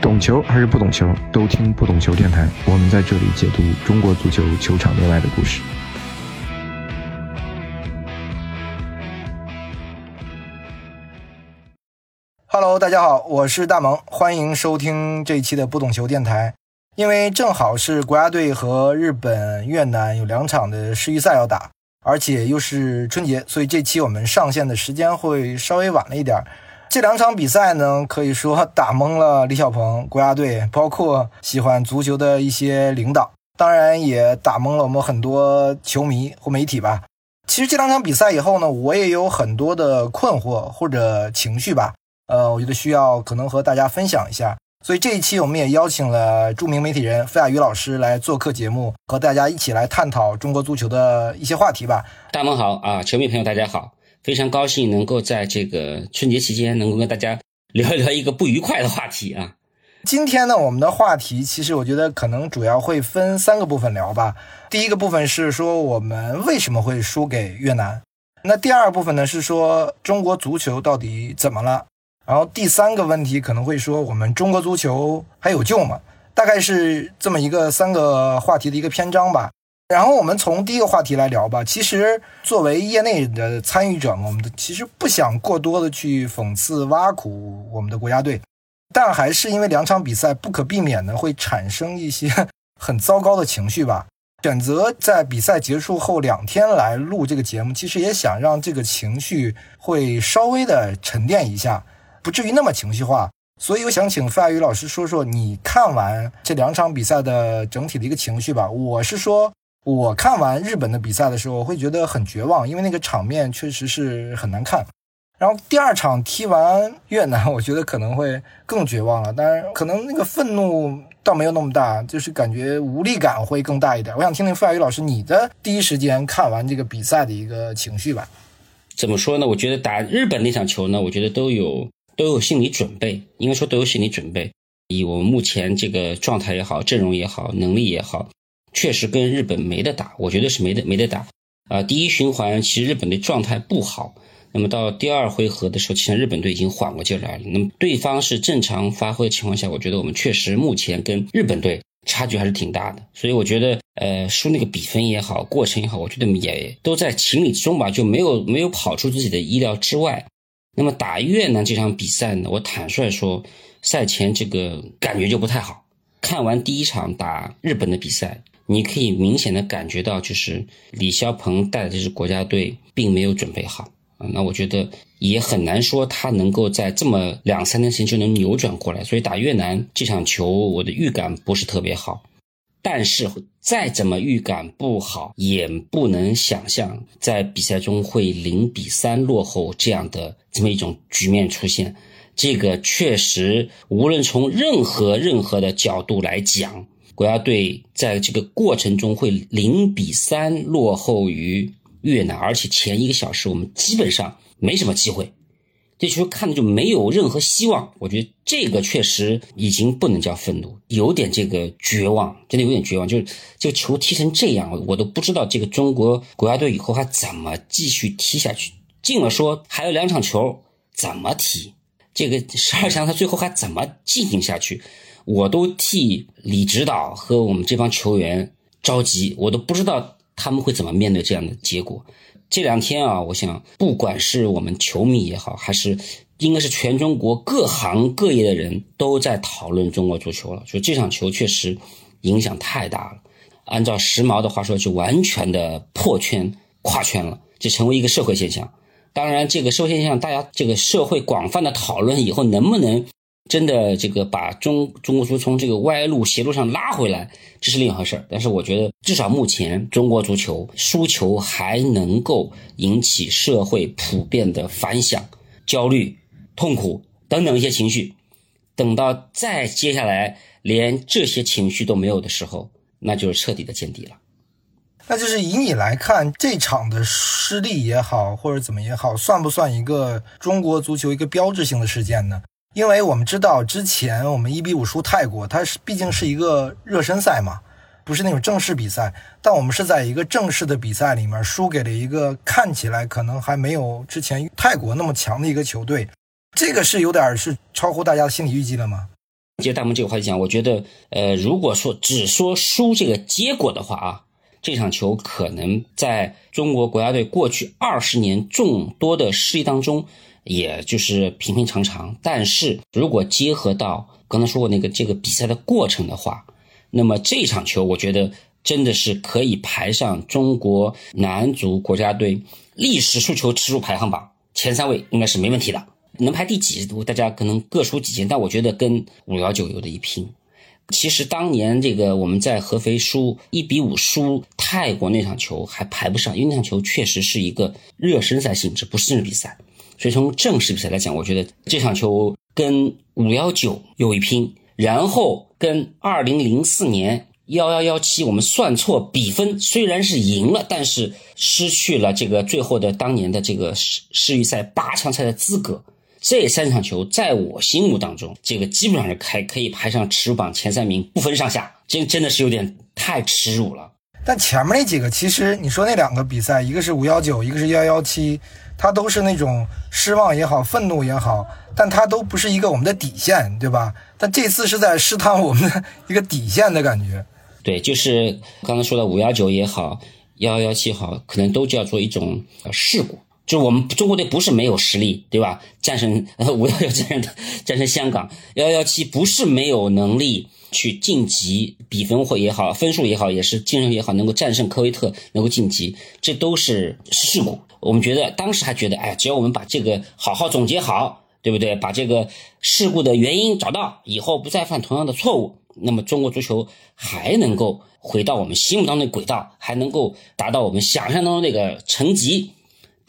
懂球还是不懂球，都听不懂球电台。我们在这里解读中国足球球场内外的故事。Hello，大家好，我是大萌，欢迎收听这一期的不懂球电台。因为正好是国家队和日本、越南有两场的世预赛要打，而且又是春节，所以这期我们上线的时间会稍微晚了一点。这两场比赛呢，可以说打懵了李小鹏国家队，包括喜欢足球的一些领导，当然也打懵了我们很多球迷或媒体吧。其实这两场比赛以后呢，我也有很多的困惑或者情绪吧，呃，我觉得需要可能和大家分享一下。所以这一期我们也邀请了著名媒体人费亚宇老师来做客节目，和大家一起来探讨中国足球的一些话题吧。大梦好啊，球迷朋友大家好。非常高兴能够在这个春节期间能够跟大家聊一聊一个不愉快的话题啊。今天呢，我们的话题其实我觉得可能主要会分三个部分聊吧。第一个部分是说我们为什么会输给越南，那第二部分呢是说中国足球到底怎么了，然后第三个问题可能会说我们中国足球还有救吗？大概是这么一个三个话题的一个篇章吧。然后我们从第一个话题来聊吧。其实作为业内的参与者嘛，我们其实不想过多的去讽刺挖苦我们的国家队，但还是因为两场比赛不可避免的会产生一些很糟糕的情绪吧。选择在比赛结束后两天来录这个节目，其实也想让这个情绪会稍微的沉淀一下，不至于那么情绪化。所以我想请范宇老师说说你看完这两场比赛的整体的一个情绪吧。我是说。我看完日本的比赛的时候，我会觉得很绝望，因为那个场面确实是很难看。然后第二场踢完越南，我觉得可能会更绝望了。当然，可能那个愤怒倒没有那么大，就是感觉无力感会更大一点。我想听听傅亚宇老师你的第一时间看完这个比赛的一个情绪吧。怎么说呢？我觉得打日本那场球呢，我觉得都有都有心理准备，应该说都有心理准备。以我们目前这个状态也好，阵容也好，能力也好。确实跟日本没得打，我觉得是没得没得打啊！第一循环其实日本队状态不好，那么到第二回合的时候，其实日本队已经缓过劲来了。那么对方是正常发挥的情况下，我觉得我们确实目前跟日本队差距还是挺大的。所以我觉得，呃，输那个比分也好，过程也好，我觉得也都在情理之中吧，就没有没有跑出自己的意料之外。那么打越南这场比赛呢，我坦率说，赛前这个感觉就不太好。看完第一场打日本的比赛。你可以明显的感觉到，就是李霄鹏带的这支国家队并没有准备好啊。那我觉得也很难说他能够在这么两三天时间就能扭转过来。所以打越南这场球，我的预感不是特别好。但是再怎么预感不好，也不能想象在比赛中会零比三落后这样的这么一种局面出现。这个确实，无论从任何任何的角度来讲。国家队在这个过程中会零比三落后于越南，而且前一个小时我们基本上没什么机会，这球看的就没有任何希望。我觉得这个确实已经不能叫愤怒，有点这个绝望，真的有点绝望。就是这个球踢成这样，我都不知道这个中国国家队以后还怎么继续踢下去。进了说还有两场球怎么踢，这个十二强他最后还怎么进行下去？我都替李指导和我们这帮球员着急，我都不知道他们会怎么面对这样的结果。这两天啊，我想，不管是我们球迷也好，还是应该是全中国各行各业的人都在讨论中国足球了。说这场球确实影响太大了，按照时髦的话说，就完全的破圈跨圈了，就成为一个社会现象。当然，这个社会现象，大家这个社会广泛的讨论以后，能不能？真的，这个把中中国足球从这个歪路邪路上拉回来，这是另一回事儿。但是我觉得，至少目前中国足球输球还能够引起社会普遍的反响、焦虑、痛苦等等一些情绪。等到再接下来连这些情绪都没有的时候，那就是彻底的见底了。那就是以你来看，这场的失利也好，或者怎么也好，算不算一个中国足球一个标志性的事件呢？因为我们知道之前我们一比五输泰国，它是毕竟是一个热身赛嘛，不是那种正式比赛。但我们是在一个正式的比赛里面输给了一个看起来可能还没有之前泰国那么强的一个球队，这个是有点是超乎大家的心理预计了吗？接大木这个话题讲，我觉得，呃，如果说只说输这个结果的话啊，这场球可能在中国国家队过去二十年众多的失利当中，也就是平平常常。但是如果结合到刚才说过那个这个比赛的过程的话，那么这场球，我觉得真的是可以排上中国男足国家队历史输球次数排行榜前三位，应该是没问题的。能排第几，大家可能各抒己见，但我觉得跟五幺九有的一拼。其实当年这个我们在合肥输一比五输泰国那场球还排不上，因为那场球确实是一个热身赛性质，不是正式比赛。所以从正式比赛来讲，我觉得这场球跟五幺九有一拼，然后跟二零零四年幺幺幺七我们算错比分，虽然是赢了，但是失去了这个最后的当年的这个世世预赛八强赛的资格。这三场球在我心目当中，这个基本上是开可以排上耻辱榜前三名，不分上下。这真的是有点太耻辱了。但前面那几个，其实你说那两个比赛，一个是五幺九，一个是幺幺七，它都是那种失望也好，愤怒也好，但它都不是一个我们的底线，对吧？但这次是在试探我们的 一个底线的感觉。对，就是刚才说的五幺九也好，幺幺七好，可能都叫做一种事故。就我们中国队不是没有实力，对吧？战胜呃，五幺幺战胜 战胜香港幺幺七，不是没有能力去晋级，比分或也好，分数也好，也是竞争也好，能够战胜科威特，能够晋级，这都是事故。我们觉得当时还觉得，哎，只要我们把这个好好总结好，对不对？把这个事故的原因找到，以后不再犯同样的错误，那么中国足球还能够回到我们心目当中的轨道，还能够达到我们想象当中那个成绩。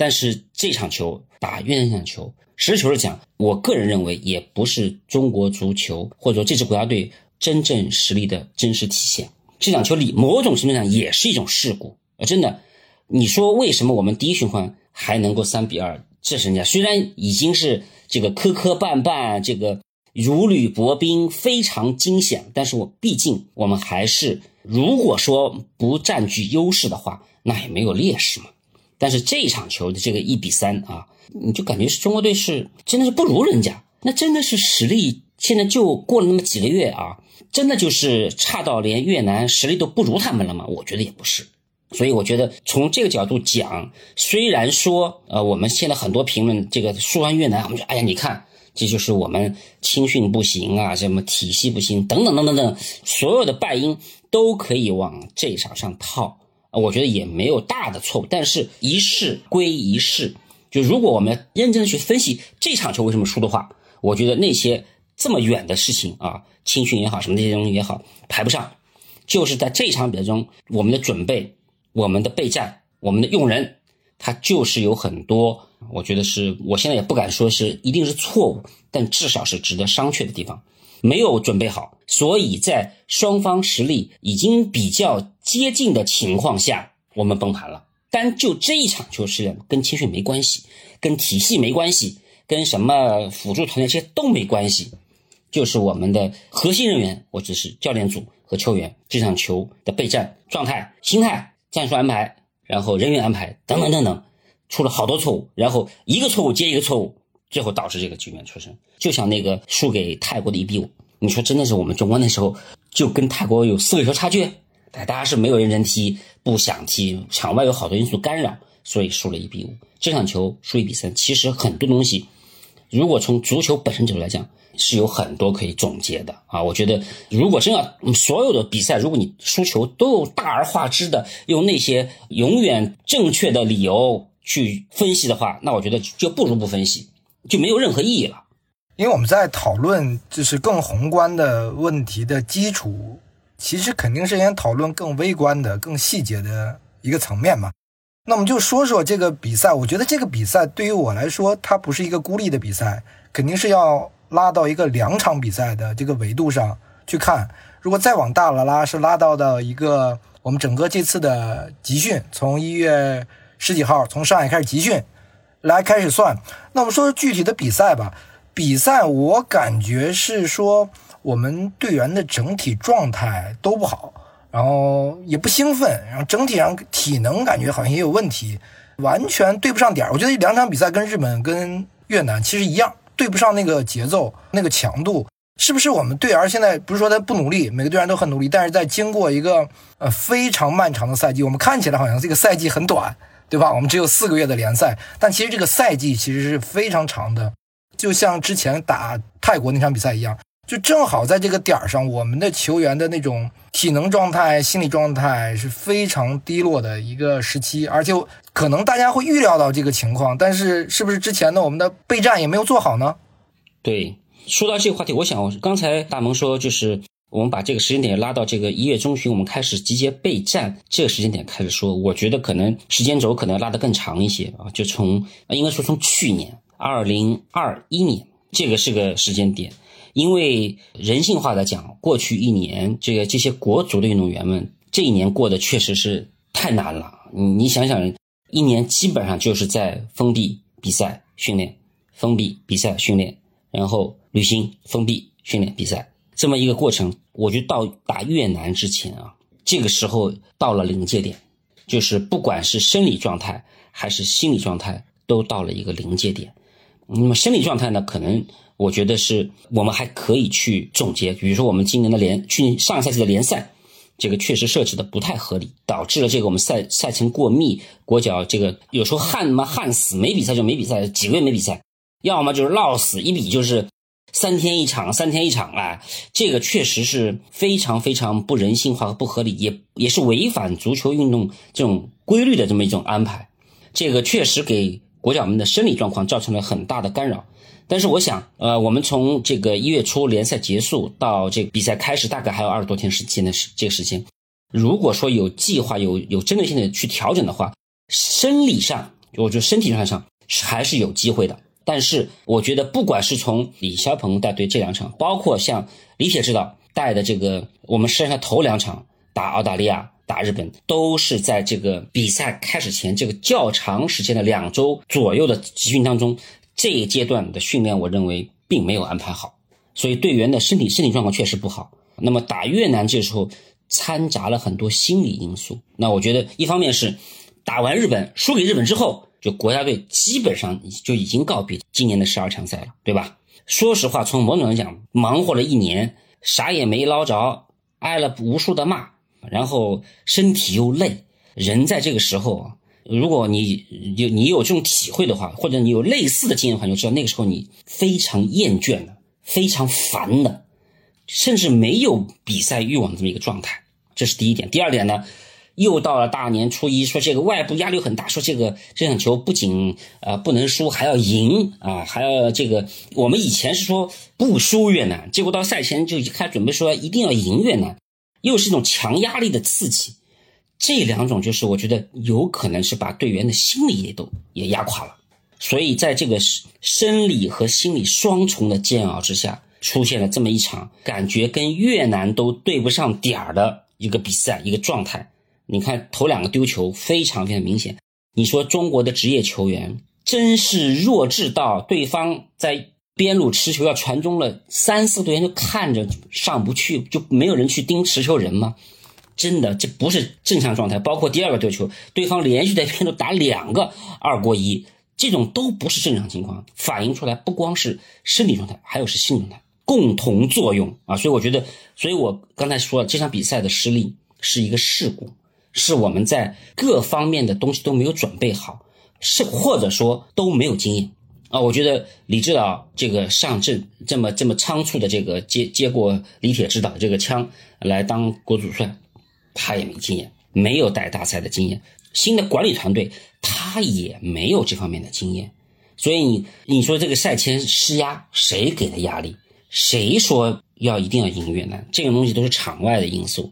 但是这场球打越南这场球，实事求是讲，我个人认为也不是中国足球或者说这支国家队真正实力的真实体现。这场球里某种程度上也是一种事故啊！真的，你说为什么我们第一循环还能够三比二？这是人家虽然已经是这个磕磕绊绊，这个如履薄冰，非常惊险，但是我毕竟我们还是，如果说不占据优势的话，那也没有劣势嘛。但是这一场球的这个一比三啊，你就感觉是中国队是真的是不如人家，那真的是实力现在就过了那么几个月啊，真的就是差到连越南实力都不如他们了吗？我觉得也不是。所以我觉得从这个角度讲，虽然说呃我们现在很多评论这个输完越南，我们说哎呀你看这就是我们青训不行啊，什么体系不行等等等等等，所有的败因都可以往这一场上套。我觉得也没有大的错误，但是一事归一事，就如果我们认真的去分析这场球为什么输的话，我觉得那些这么远的事情啊，青训也好，什么这些东西也好，排不上，就是在这场比赛中，我们的准备、我们的备战、我们的用人，它就是有很多，我觉得是我现在也不敢说是一定是错误，但至少是值得商榷的地方。没有准备好，所以在双方实力已经比较接近的情况下，我们崩盘了。但就这一场球是跟青训没关系，跟体系没关系，跟什么辅助团队这些都没关系，就是我们的核心人员，我只是教练组和球员这场球的备战状态、心态、战术安排，然后人员安排等等等等，出了好多错误，然后一个错误接一个错误。最后导致这个局面出生，就像那个输给泰国的一比五，你说真的是我们中国那时候就跟泰国有四个球差距，大家是没有认真踢，不想踢，场外有好多因素干扰，所以输了一比五。这场球输一比三，其实很多东西，如果从足球本身角度来讲，是有很多可以总结的啊。我觉得如果真要所有的比赛，如果你输球都有大而化之的用那些永远正确的理由去分析的话，那我觉得就不如不分析。就没有任何意义了，因为我们在讨论就是更宏观的问题的基础，其实肯定是先讨论更微观的、更细节的一个层面嘛。那我们就说说这个比赛，我觉得这个比赛对于我来说，它不是一个孤立的比赛，肯定是要拉到一个两场比赛的这个维度上去看。如果再往大了拉，是拉到到一个我们整个这次的集训，从一月十几号从上海开始集训。来开始算，那我们说说具体的比赛吧。比赛我感觉是说我们队员的整体状态都不好，然后也不兴奋，然后整体上体能感觉好像也有问题，完全对不上点儿。我觉得两场比赛跟日本跟越南其实一样，对不上那个节奏、那个强度。是不是我们队员现在不是说他不努力，每个队员都很努力，但是在经过一个呃非常漫长的赛季，我们看起来好像这个赛季很短，对吧？我们只有四个月的联赛，但其实这个赛季其实是非常长的，就像之前打泰国那场比赛一样。就正好在这个点儿上，我们的球员的那种体能状态、心理状态是非常低落的一个时期，而且可能大家会预料到这个情况，但是是不是之前的我们的备战也没有做好呢？对，说到这个话题，我想刚才大萌说，就是我们把这个时间点拉到这个一月中旬，我们开始集结备战这个时间点开始说，我觉得可能时间轴可能拉得更长一些啊，就从应该说从去年二零二一年这个是个时间点。因为人性化的讲，过去一年，这个这些国足的运动员们，这一年过得确实是太难了。你你想想，一年基本上就是在封闭比赛训练，封闭比赛训练，然后旅行，封闭训练比赛，这么一个过程。我觉得到打越南之前啊，这个时候到了临界点，就是不管是生理状态还是心理状态，都到了一个临界点。那么生理状态呢，可能。我觉得是我们还可以去总结，比如说我们今年的联，去年上个赛季的联赛，这个确实设置的不太合理，导致了这个我们赛赛程过密，国脚这个有时候旱嘛旱死，没比赛就没比赛，几个月没比赛，要么就是落死，一比就是三天一场，三天一场啊，这个确实是非常非常不人性化和不合理，也也是违反足球运动这种规律的这么一种安排，这个确实给国脚们的生理状况造成了很大的干扰。但是我想，呃，我们从这个一月初联赛结束到这比赛开始，大概还有二十多天时间的时这个时间。如果说有计划、有有针对性的去调整的话，生理上，我觉得身体状态上还是有机会的。但是我觉得，不管是从李霄鹏带队这两场，包括像李铁指导带的这个，我们实际上头两场打澳大利亚、打日本，都是在这个比赛开始前这个较长时间的两周左右的集训当中。这一阶段的训练，我认为并没有安排好，所以队员的身体身体状况确实不好。那么打越南这时候掺杂了很多心理因素。那我觉得一方面是打完日本输给日本之后，就国家队基本上就已经告别今年的十二强赛了，对吧？说实话，从某种来讲，忙活了一年，啥也没捞着，挨了无数的骂，然后身体又累，人在这个时候。如果你有你有这种体会的话，或者你有类似的经验的话，就知道那个时候你非常厌倦的，非常烦的，甚至没有比赛欲望的这么一个状态。这是第一点。第二点呢，又到了大年初一，说这个外部压力很大，说这个这场球不仅啊不能输，还要赢啊，还要这个。我们以前是说不输越南，结果到赛前就开始准备说一定要赢越南，又是一种强压力的刺激。这两种就是我觉得有可能是把队员的心理也都也压垮了，所以在这个生理和心理双重的煎熬之下，出现了这么一场感觉跟越南都对不上点儿的一个比赛一个状态。你看头两个丢球非常非常明显，你说中国的职业球员真是弱智到对方在边路持球要传中了，三四队员就看着上不去，就没有人去盯持球人吗？真的，这不是正常状态。包括第二个丢球，对方连续在边路打两个二过一，这种都不是正常情况。反映出来不光是身体状态，还有是心理状态共同作用啊。所以我觉得，所以我刚才说了这场比赛的失利是一个事故，是我们在各方面的东西都没有准备好，是或者说都没有经验啊。我觉得李指导这个上阵这么这么仓促的这个接接过李铁指导这个枪来当国主帅。他也没经验，没有带大赛的经验。新的管理团队他也没有这方面的经验，所以你你说这个赛前施压，谁给的压力？谁说要一定要赢越南？这种东西都是场外的因素，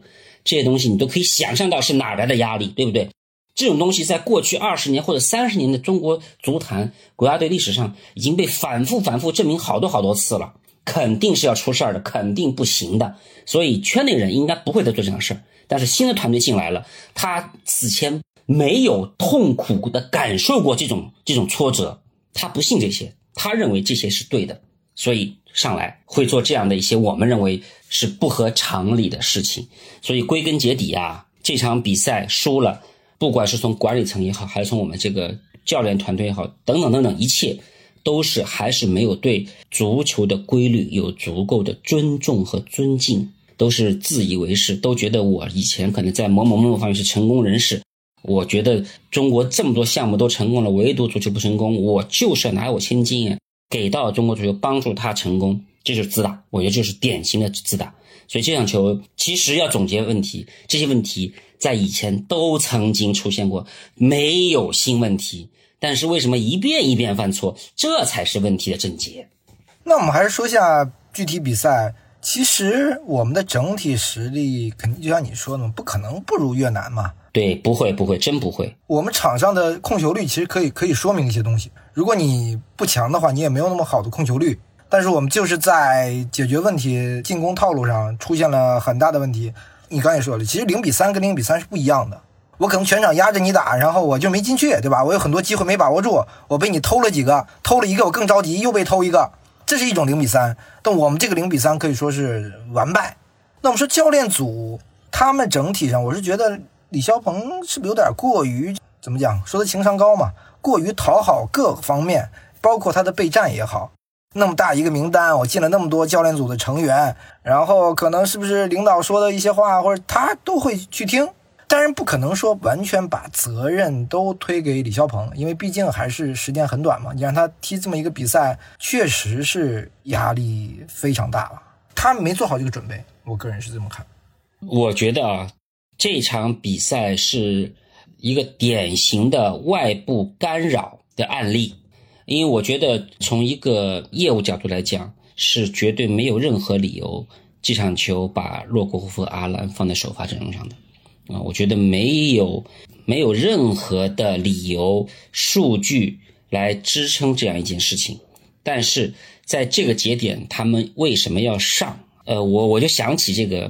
这些东西你都可以想象到是哪来的压力，对不对？这种东西在过去二十年或者三十年的中国足坛国家队历史上已经被反复反复证明好多好多次了，肯定是要出事儿的，肯定不行的。所以圈内人应该不会再做这样的事儿。但是新的团队进来了，他此前没有痛苦的感受过这种这种挫折，他不信这些，他认为这些是对的，所以上来会做这样的一些我们认为是不合常理的事情。所以归根结底啊，这场比赛输了，不管是从管理层也好，还是从我们这个教练团队也好，等等等等，一切都是还是没有对足球的规律有足够的尊重和尊敬，都是自以为是，都觉得我以前可能在某某某某方面是成功人士。我觉得中国这么多项目都成功了，唯独足球不成功，我就是要拿我千金给到中国足球，帮助他成功，这就是自大。我觉得就是典型的自大。所以这场球其实要总结问题，这些问题在以前都曾经出现过，没有新问题。但是为什么一遍一遍犯错？这才是问题的症结。那我们还是说下具体比赛。其实我们的整体实力肯定就像你说的，不可能不如越南嘛。对，不会，不会，真不会。我们场上的控球率其实可以可以说明一些东西。如果你不强的话，你也没有那么好的控球率。但是我们就是在解决问题、进攻套路上出现了很大的问题。你刚才说了，其实零比三跟零比三是不一样的。我可能全场压着你打，然后我就没进去，对吧？我有很多机会没把握住，我被你偷了几个，偷了一个我更着急，又被偷一个，这是一种零比三。但我们这个零比三可以说是完败。那我们说教练组他们整体上，我是觉得李霄鹏是不是有点过于怎么讲？说他情商高嘛，过于讨好各方面，包括他的备战也好，那么大一个名单，我进了那么多教练组的成员，然后可能是不是领导说的一些话，或者他都会去听。当然不可能说完全把责任都推给李霄鹏，因为毕竟还是时间很短嘛。你让他踢这么一个比赛，确实是压力非常大了。他没做好这个准备，我个人是这么看。我觉得啊，这场比赛是一个典型的外部干扰的案例，因为我觉得从一个业务角度来讲，是绝对没有任何理由这场球把洛国富和阿兰放在首发阵容上的。啊，我觉得没有没有任何的理由、数据来支撑这样一件事情。但是在这个节点，他们为什么要上？呃，我我就想起这个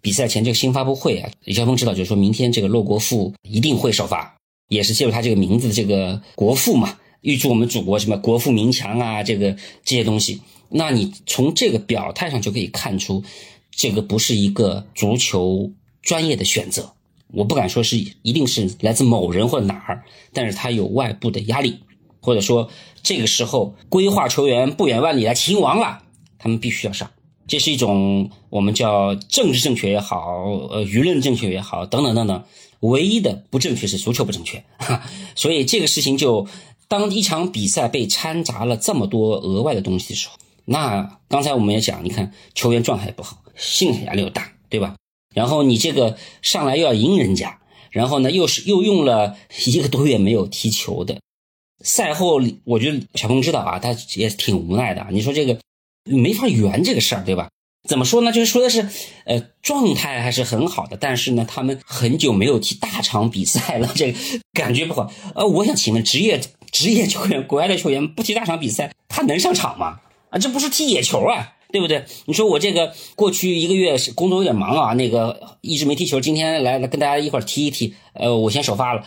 比赛前这个新发布会啊，李霄峰知道，就是说明天这个洛国富一定会首发，也是借助他这个名字的这个国富嘛，预祝我们祖国什么国富民强啊，这个这些东西。那你从这个表态上就可以看出，这个不是一个足球专业的选择。我不敢说是一定是来自某人或者哪儿，但是他有外部的压力，或者说这个时候规划球员不远万里来秦王了，他们必须要上，这是一种我们叫政治正确也好，呃，舆论正确也好，等等等等，唯一的不正确是足球不正确，所以这个事情就当一场比赛被掺杂了这么多额外的东西的时候，那刚才我们也讲，你看球员状态不好，心理压力又大，对吧？然后你这个上来又要赢人家，然后呢又是又用了一个多月没有踢球的，赛后我觉得小鹏知道啊，他也挺无奈的。你说这个没法圆这个事儿，对吧？怎么说呢？就是说的是，呃，状态还是很好的，但是呢，他们很久没有踢大场比赛了，这个感觉不好。呃，我想请问，职业职业球员、国外的球员不踢大场比赛，他能上场吗？啊，这不是踢野球啊！对不对？你说我这个过去一个月是工作有点忙啊，那个一直没踢球，今天来来跟大家一块踢一踢。呃，我先首发了，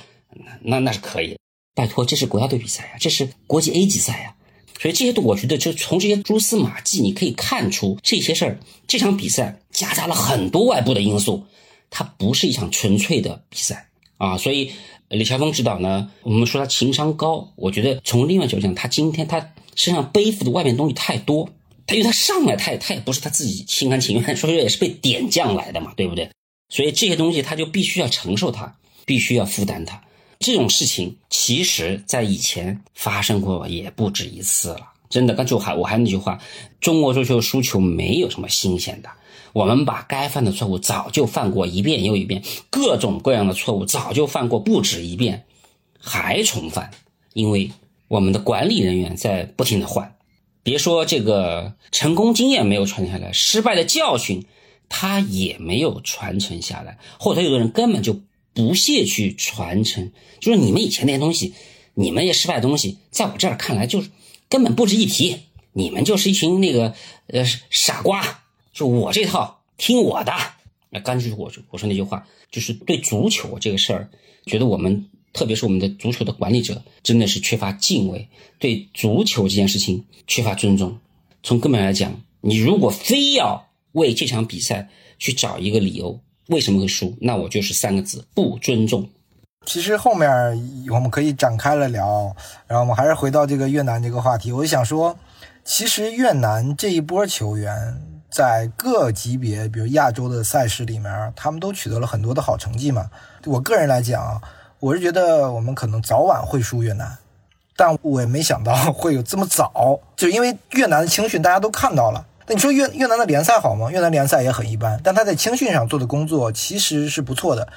那那是可以。拜托，这是国家队比赛呀，这是国际 A 级赛呀，所以这些都我觉得，就从这些蛛丝马迹，你可以看出这些事儿。这场比赛夹杂了很多外部的因素，它不是一场纯粹的比赛啊。所以李霄峰指导呢，我们说他情商高，我觉得从另外角度讲，他今天他身上背负的外面东西太多。他因为他上来，他也他也不是他自己心甘情愿，所以说也是被点将来的嘛，对不对？所以这些东西他就必须要承受它，必须要负担它。这种事情其实在以前发生过也不止一次了，真的。刚才我还我还那句话，中国足球输球没有什么新鲜的，我们把该犯的错误早就犯过一遍又一遍，各种各样的错误早就犯过不止一遍，还重犯，因为我们的管理人员在不停的换。别说这个成功经验没有传承下来，失败的教训他也没有传承下来，或者有的人根本就不屑去传承。就是你们以前那些东西，你们也失败的东西，在我这儿看来就是根本不值一提。你们就是一群那个呃傻瓜，就我这套听我的。那干脆我我说那句话，就是对足球这个事儿，觉得我们。特别是我们的足球的管理者，真的是缺乏敬畏，对足球这件事情缺乏尊重。从根本来讲，你如果非要为这场比赛去找一个理由，为什么会输，那我就是三个字：不尊重。其实后面我们可以展开了聊，然后我们还是回到这个越南这个话题。我就想说，其实越南这一波球员在各级别，比如亚洲的赛事里面，他们都取得了很多的好成绩嘛。我个人来讲，我是觉得我们可能早晚会输越南，但我也没想到会有这么早，就因为越南的青训大家都看到了。那你说越越南的联赛好吗？越南联赛也很一般，但他在青训上做的工作其实是不错的。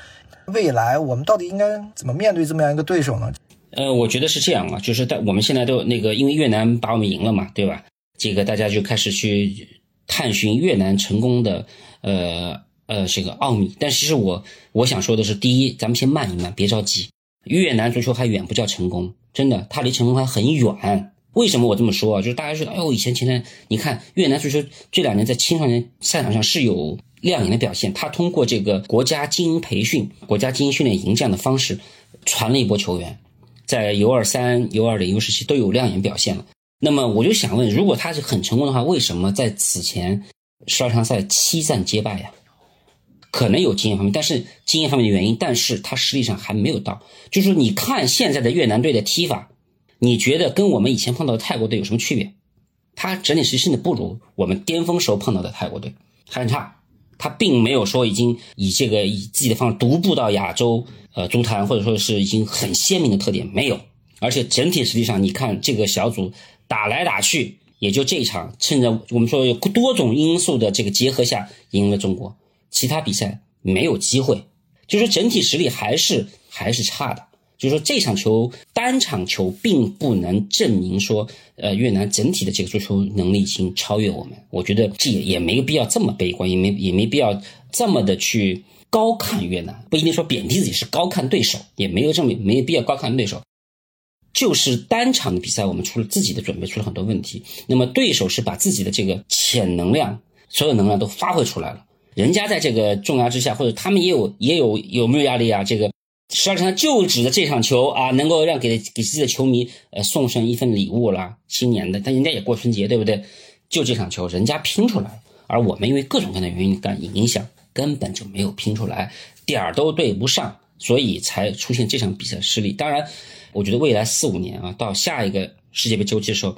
未来我们到底应该怎么面对这么样一个对手呢？呃，我觉得是这样啊，就是在我们现在都那个，因为越南把我们赢了嘛，对吧？这个大家就开始去探寻越南成功的呃呃这个奥秘。但其实我我想说的是，第一，咱们先慢一慢，别着急。越南足球还远不叫成功，真的，它离成功还很远。为什么我这么说啊？就是大家说，哎呦，以前前年你看越南足球这两年在青少年赛场上是有亮眼的表现，他通过这个国家精英培训、国家精英训练营这样的方式传了一波球员，在 U 二三、U 二零、U 十七都有亮眼表现了。那么我就想问，如果他是很成功的话，为什么在此前十二强赛七战皆败呀？可能有经验方面，但是经验方面的原因，但是他实力上还没有到。就是说，你看现在的越南队的踢法。你觉得跟我们以前碰到的泰国队有什么区别？他整体实力甚至不如我们巅峰时候碰到的泰国队，还很差。他并没有说已经以这个以自己的方式独步到亚洲呃足坛，或者说是已经很鲜明的特点没有。而且整体实际上，你看这个小组打来打去，也就这一场，趁着我们说有多种因素的这个结合下赢了中国，其他比赛没有机会，就说整体实力还是还是差的。就是说这场球单场球并不能证明说，呃，越南整体的这个足球能力已经超越我们。我觉得这也也没有必要这么悲观，也没也没必要这么的去高看越南。不一定说贬低自己是高看对手，也没有这么没有必要高看对手。就是单场的比赛，我们出了自己的准备，出了很多问题。那么对手是把自己的这个潜能量，所有能量都发挥出来了。人家在这个重压之下，或者他们也有也有有没有压力啊？这个。十二强就指着这场球啊，能够让给给自己的球迷呃送上一份礼物啦，新年的，但人家也过春节，对不对？就这场球，人家拼出来，而我们因为各种各样的原因干影响，根本就没有拼出来，点儿都对不上，所以才出现这场比赛失利。当然，我觉得未来四五年啊，到下一个世界杯周期的时候，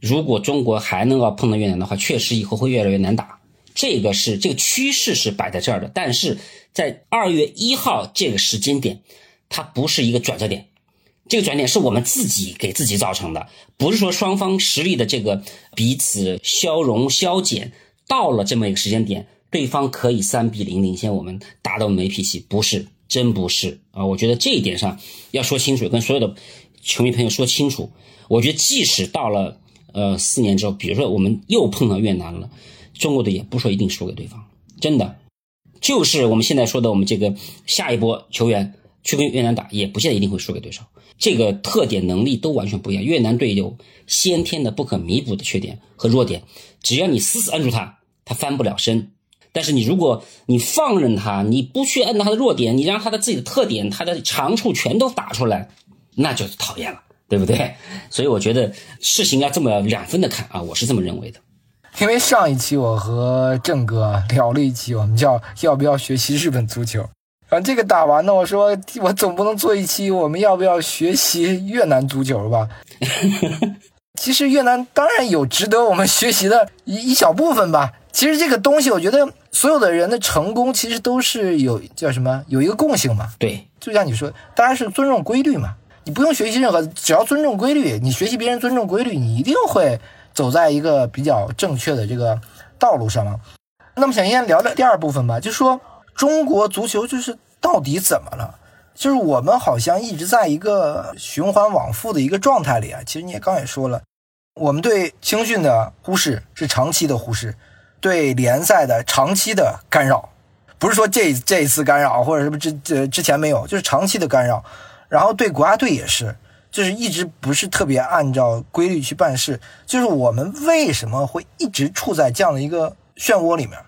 如果中国还能够碰到越南的话，确实以后会越来越难打。这个是这个趋势是摆在这儿的，但是在二月一号这个时间点，它不是一个转折点，这个转点是我们自己给自己造成的，不是说双方实力的这个彼此消融消减，到了这么一个时间点，对方可以三比零领先我们，打得我们没脾气，不是，真不是啊！我觉得这一点上要说清楚，跟所有的球迷朋友说清楚。我觉得即使到了呃四年之后，比如说我们又碰到越南了。中国队也不说一定输给对方，真的，就是我们现在说的，我们这个下一波球员去跟越南打，也不见得一定会输给对手。这个特点能力都完全不一样。越南队有先天的不可弥补的缺点和弱点，只要你死死摁住他，他翻不了身。但是你如果你放任他，你不去摁他的弱点，你让他的自己的特点、他的长处全都打出来，那就是讨厌了，对不对？所以我觉得事情要这么两分的看啊，我是这么认为的。因为上一期我和郑哥聊了一期，我们叫要不要学习日本足球。啊，这个打完呢，我说我总不能做一期我们要不要学习越南足球吧？其实越南当然有值得我们学习的一一小部分吧。其实这个东西，我觉得所有的人的成功其实都是有叫什么有一个共性嘛。对，就像你说，当然是尊重规律嘛。你不用学习任何，只要尊重规律，你学习别人尊重规律，你一定会。走在一个比较正确的这个道路上了。那么，想先聊聊第二部分吧，就说中国足球就是到底怎么了？就是我们好像一直在一个循环往复的一个状态里啊。其实你也刚也说了，我们对青训的忽视是长期的忽视，对联赛的长期的干扰，不是说这这一次干扰或者什么之呃之前没有，就是长期的干扰。然后对国家队也是。就是一直不是特别按照规律去办事，就是我们为什么会一直处在这样的一个漩涡里面？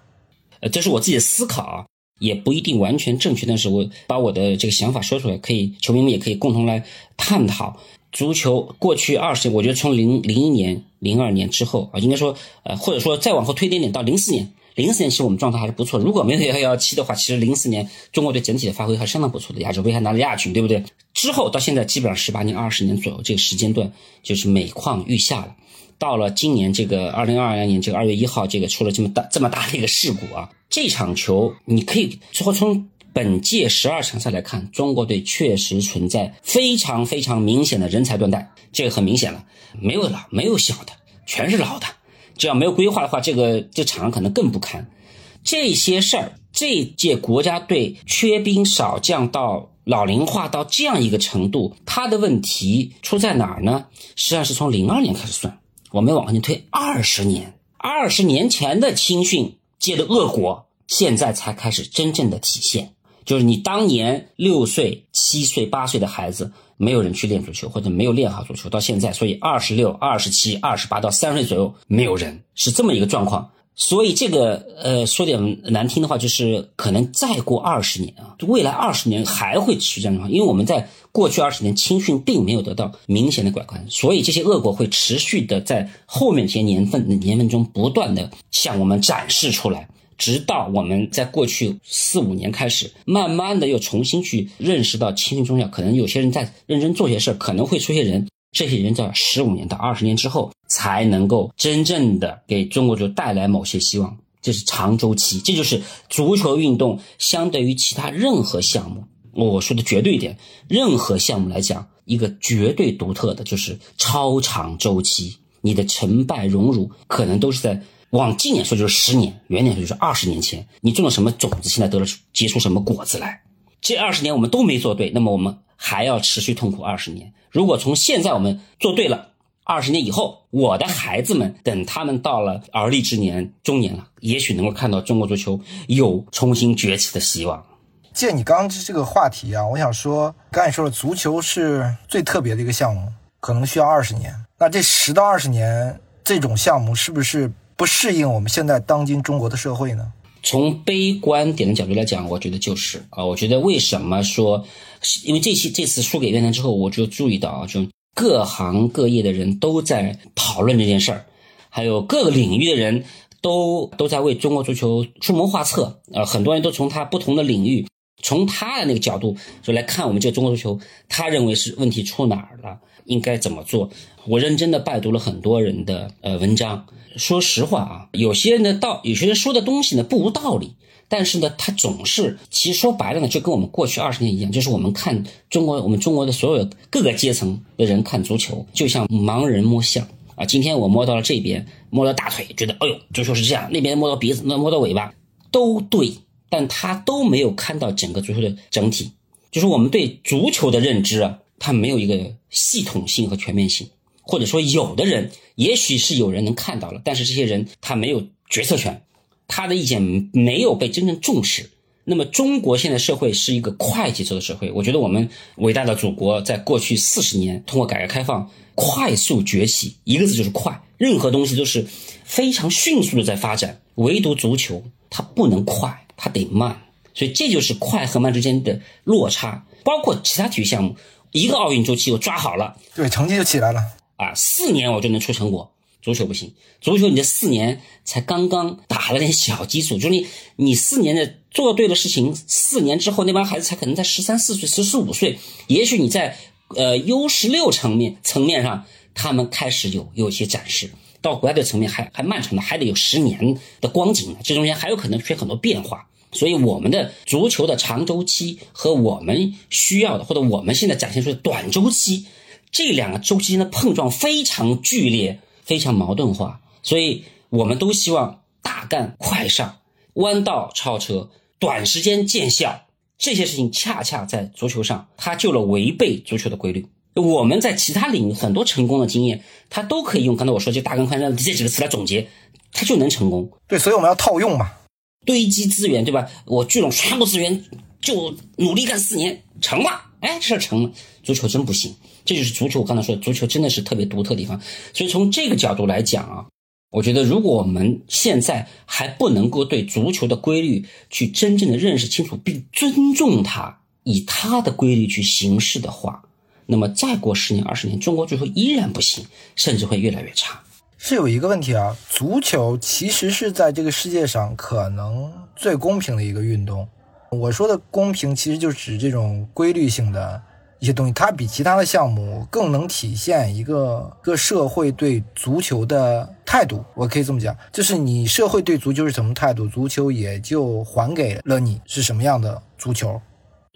呃，这是我自己的思考啊，也不一定完全正确，但是我把我的这个想法说出来，可以球迷们也可以共同来探讨。足球过去二十年，我觉得从零零一年、零二年之后啊，应该说呃，或者说再往后推点点到零四年，零四年其实我们状态还是不错。如果没有幺幺七的话，其实零四年中国队整体的发挥还相当不错的。亚洲杯还拿了亚军，对不对？之后到现在基本上十八年、二十年左右这个时间段，就是每况愈下了。到了今年这个二零二二年这个二月一号，这个出了这么大这么大的一个事故啊！这场球你可以说从本届十二强赛来看，中国队确实存在非常非常明显的人才断代，这个很明显了，没有老没有小的，全是老的。只要没有规划的话，这个这场可能更不堪。这些事儿，这届国家队缺兵少将到老龄化到这样一个程度，他的问题出在哪儿呢？实际上是从零二年开始算，我们往前推二十年，二十年前的青训界的恶果，现在才开始真正的体现。就是你当年六岁、七岁、八岁的孩子。没有人去练足球，或者没有练好足球，到现在，所以二十六、二十七、二十八到三十岁左右没有人，是这么一个状况。所以这个呃，说点难听的话，就是可能再过二十年啊，未来二十年还会持续这样的话，因为我们在过去二十年青训并没有得到明显的拐弯，所以这些恶果会持续的在后面这些年份的年份中不断的向我们展示出来。直到我们在过去四五年开始，慢慢的又重新去认识到青训重要，可能有些人在认真做些事儿，可能会出现人，这些人在十五年到二十年之后才能够真正的给中国足球带来某些希望，这是长周期，这就是足球运动相对于其他任何项目，我说的绝对一点，任何项目来讲，一个绝对独特的就是超长周期，你的成败荣辱可能都是在。往近点说就是十年，远点说就是二十年前，你种了什么种子，现在得了结出什么果子来。这二十年我们都没做对，那么我们还要持续痛苦二十年。如果从现在我们做对了，二十年以后，我的孩子们等他们到了而立之年、中年了，也许能够看到中国足球有重新崛起的希望。借你刚刚这个话题啊，我想说，刚才说了，足球是最特别的一个项目，可能需要二十年。那这十到二十年这种项目是不是？不适应我们现在当今中国的社会呢？从悲观点的角度来讲，我觉得就是啊，我觉得为什么说，因为这期这次输给越南之后，我就注意到啊，就各行各业的人都在讨论这件事儿，还有各个领域的人都都在为中国足球出谋划策。啊，很多人都从他不同的领域，从他的那个角度就来看我们这个中国足球，他认为是问题出哪儿了，应该怎么做。我认真的拜读了很多人的呃文章。说实话啊，有些人的道，有些人说的东西呢不无道理，但是呢，他总是，其实说白了呢，就跟我们过去二十年一样，就是我们看中国，我们中国的所有各个阶层的人看足球，就像盲人摸象啊。今天我摸到了这边，摸到大腿，觉得哎呦，足球是这样；那边摸到鼻子，那摸到尾巴，都对，但他都没有看到整个足球的整体，就是我们对足球的认知啊，它没有一个系统性和全面性。或者说，有的人也许是有人能看到了，但是这些人他没有决策权，他的意见没有被真正重视。那么，中国现在社会是一个快节奏的社会。我觉得我们伟大的祖国在过去四十年通过改革开放快速崛起，一个字就是快。任何东西都是非常迅速的在发展，唯独足球它不能快，它得慢。所以这就是快和慢之间的落差。包括其他体育项目，一个奥运周期我抓好了，对成绩就起来了。啊，四年我就能出成果，足球不行。足球你这四年才刚刚打了点小基础，就是你你四年的做对的事情，四年之后那帮孩子才可能在十三四岁、十四五岁，也许你在呃 U 十六层面层面上，他们开始有有一些展示。到国家队层面还还漫长的，还得有十年的光景呢，这中间还有可能出现很多变化。所以我们的足球的长周期和我们需要的，或者我们现在展现出的短周期。这两个周期间的碰撞非常剧烈，非常矛盾化，所以我们都希望大干快上，弯道超车，短时间见效。这些事情恰恰在足球上，它就了违背足球的规律。我们在其他领域很多成功的经验，它都可以用刚才我说这大干快上这几个词来总结，它就能成功。对，所以我们要套用嘛，堆积资源，对吧？我聚拢全部资源，就努力干四年，成了。哎，这事成了。足球真不行。这就是足球，我刚才说，足球真的是特别独特的地方。所以从这个角度来讲啊，我觉得如果我们现在还不能够对足球的规律去真正的认识清楚，并尊重它，以它的规律去行事的话，那么再过十年、二十年，中国足球依然不行，甚至会越来越差。是有一个问题啊，足球其实是在这个世界上可能最公平的一个运动。我说的公平，其实就指这种规律性的一些东西，它比其他的项目更能体现一个个社会对足球的态度。我可以这么讲，就是你社会对足球是什么态度，足球也就还给了你是什么样的足球。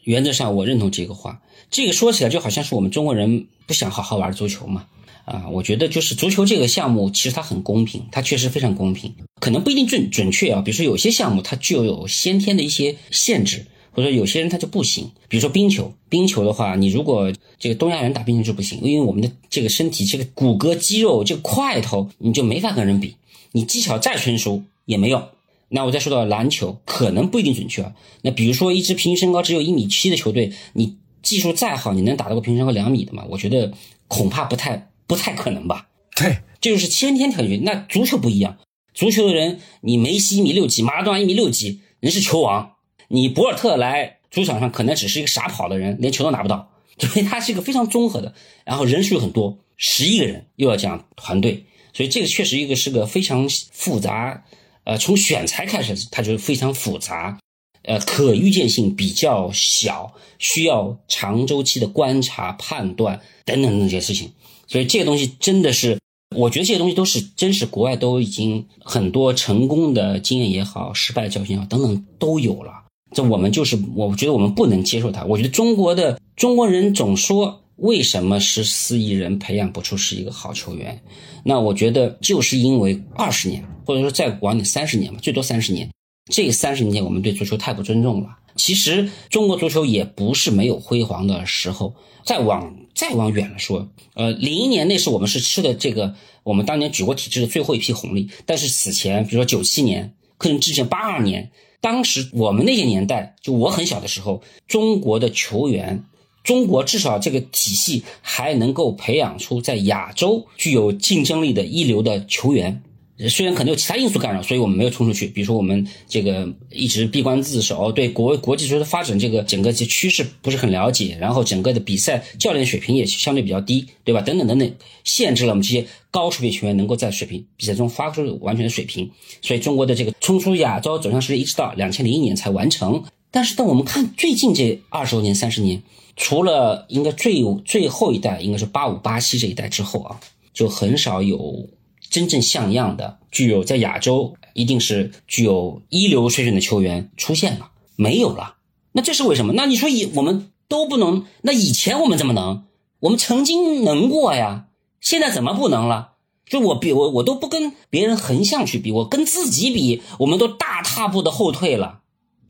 原则上，我认同这个话。这个说起来就好像是我们中国人不想好好玩足球嘛。啊，我觉得就是足球这个项目，其实它很公平，它确实非常公平，可能不一定准准确啊。比如说有些项目它就有先天的一些限制，或者有些人他就不行。比如说冰球，冰球的话，你如果这个东亚人打冰球就不行，因为我们的这个身体、这个骨骼、肌肉、这个块头，你就没法跟人比，你技巧再纯熟也没用。那我再说到篮球，可能不一定准确啊。那比如说一支平均身高只有一米七的球队，你技术再好，你能打得过平均身高两米的吗？我觉得恐怕不太。不太可能吧？对，这就是先天条件。那足球不一样，足球的人，你梅西一米六几，马拉多纳一米六几，人是球王。你博尔特来主场上可能只是一个傻跑的人，连球都拿不到。所以他是一个非常综合的，然后人数又很多，十一个人又要讲团队，所以这个确实一个是个非常复杂。呃，从选材开始，它就非常复杂，呃，可预见性比较小，需要长周期的观察、判断等等那些事情。所以这个东西真的是，我觉得这些东西都是真实，国外都已经很多成功的经验也好，失败的教训也好，等等都有了。这我们就是，我觉得我们不能接受它。我觉得中国的中国人总说，为什么十四亿人培养不出是一个好球员？那我觉得就是因为二十年，或者说再晚点三十年吧，最多三十年，这三十年我们对足球太不尊重了。其实中国足球也不是没有辉煌的时候，再往。再往远了说，呃，零一年那时我们是吃的这个我们当年举国体制的最后一批红利。但是此前，比如说九七年，可能之前八二年，当时我们那些年代，就我很小的时候，中国的球员，中国至少这个体系还能够培养出在亚洲具有竞争力的一流的球员。虽然可能有其他因素干扰，所以我们没有冲出去。比如说，我们这个一直闭关自守，对国国际足球的发展这个整个这趋势不是很了解，然后整个的比赛教练水平也相对比较低，对吧？等等等等，限制了我们这些高水平球员能够在水平比赛中发挥完全的水平。所以中国的这个冲出亚洲走向世界，一直到两千零一年才完成。但是当我们看最近这二十多年、三十年，除了应该最最后一代应该是八五、八七这一代之后啊，就很少有。真正像样的、具有在亚洲一定是具有一流水准的球员出现了没有了？那这是为什么？那你说以我们都不能？那以前我们怎么能？我们曾经能过呀，现在怎么不能了？就我比我我都不跟别人横向去比，我跟自己比，我们都大踏步的后退了。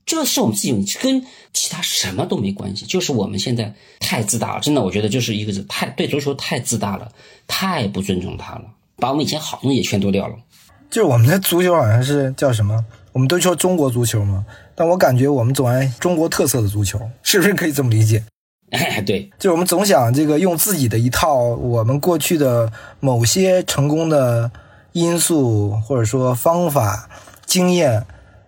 这是我们自己跟其他什么都没关系，就是我们现在太自大了。真的，我觉得就是一个字，太对足球太自大了，太不尊重他了。把我们以前好东西全丢掉了，就是我们的足球好像是叫什么？我们都说中国足球嘛，但我感觉我们总爱中国特色的足球，是不是可以这么理解？哎，对，就是我们总想这个用自己的一套我们过去的某些成功的因素或者说方法经验，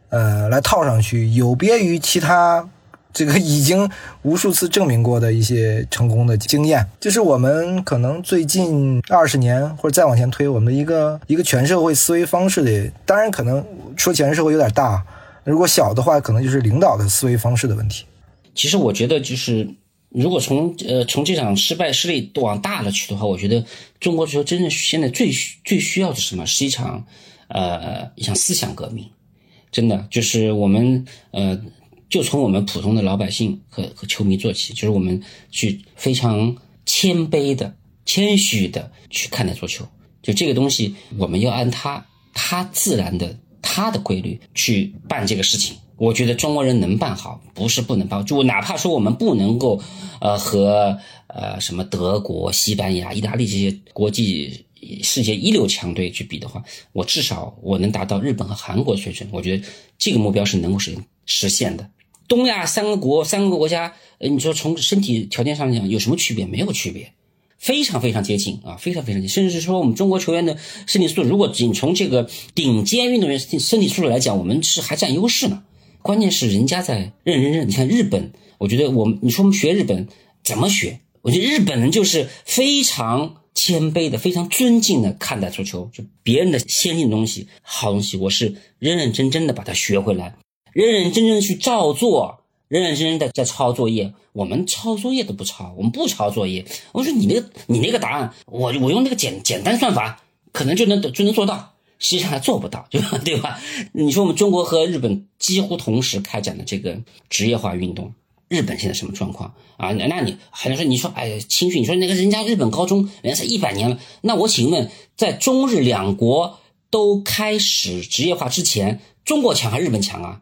呃，来套上去，有别于其他。这个已经无数次证明过的一些成功的经验，就是我们可能最近二十年或者再往前推，我们一个一个全社会思维方式的，当然可能说全社会有点大，如果小的话，可能就是领导的思维方式的问题。其实我觉得，就是如果从呃从这场失败失利往大了去的话，我觉得中国足球真正现在最最需要的是什么？是一场呃一场思想革命，真的就是我们呃。就从我们普通的老百姓和和球迷做起，就是我们去非常谦卑的、谦虚的去看待足球。就这个东西，我们要按它它自然的、它的规律去办这个事情。我觉得中国人能办好，不是不能办。就哪怕说我们不能够，呃，和呃什么德国、西班牙、意大利这些国际世界一流强队去比的话，我至少我能达到日本和韩国水准。我觉得这个目标是能够实实现的。东亚三个国三个国家，呃，你说从身体条件上来讲有什么区别？没有区别，非常非常接近啊，非常非常近。甚至是说我们中国球员的身体素质，如果仅从这个顶尖运动员身体素质来讲，我们是还占优势呢。关键是人家在认认认。你看日本，我觉得我们你说我们学日本怎么学？我觉得日本人就是非常谦卑的、非常尊敬的看待足球，就别人的先进东西、好东西，我是认认真真的把它学回来，认认真真的去照做，认认真真的在抄作业。我们抄作业都不抄，我们不抄作业。我说你那个你那个答案，我我用那个简简单算法，可能就能就能做到，实际上还做不到，对吧？对吧？你说我们中国和日本几乎同时开展的这个职业化运动。日本现在什么状况啊？那你还能说你说哎，青训？你说那个人家日本高中人家才一百年了，那我请问，在中日两国都开始职业化之前，中国强还是日本强啊？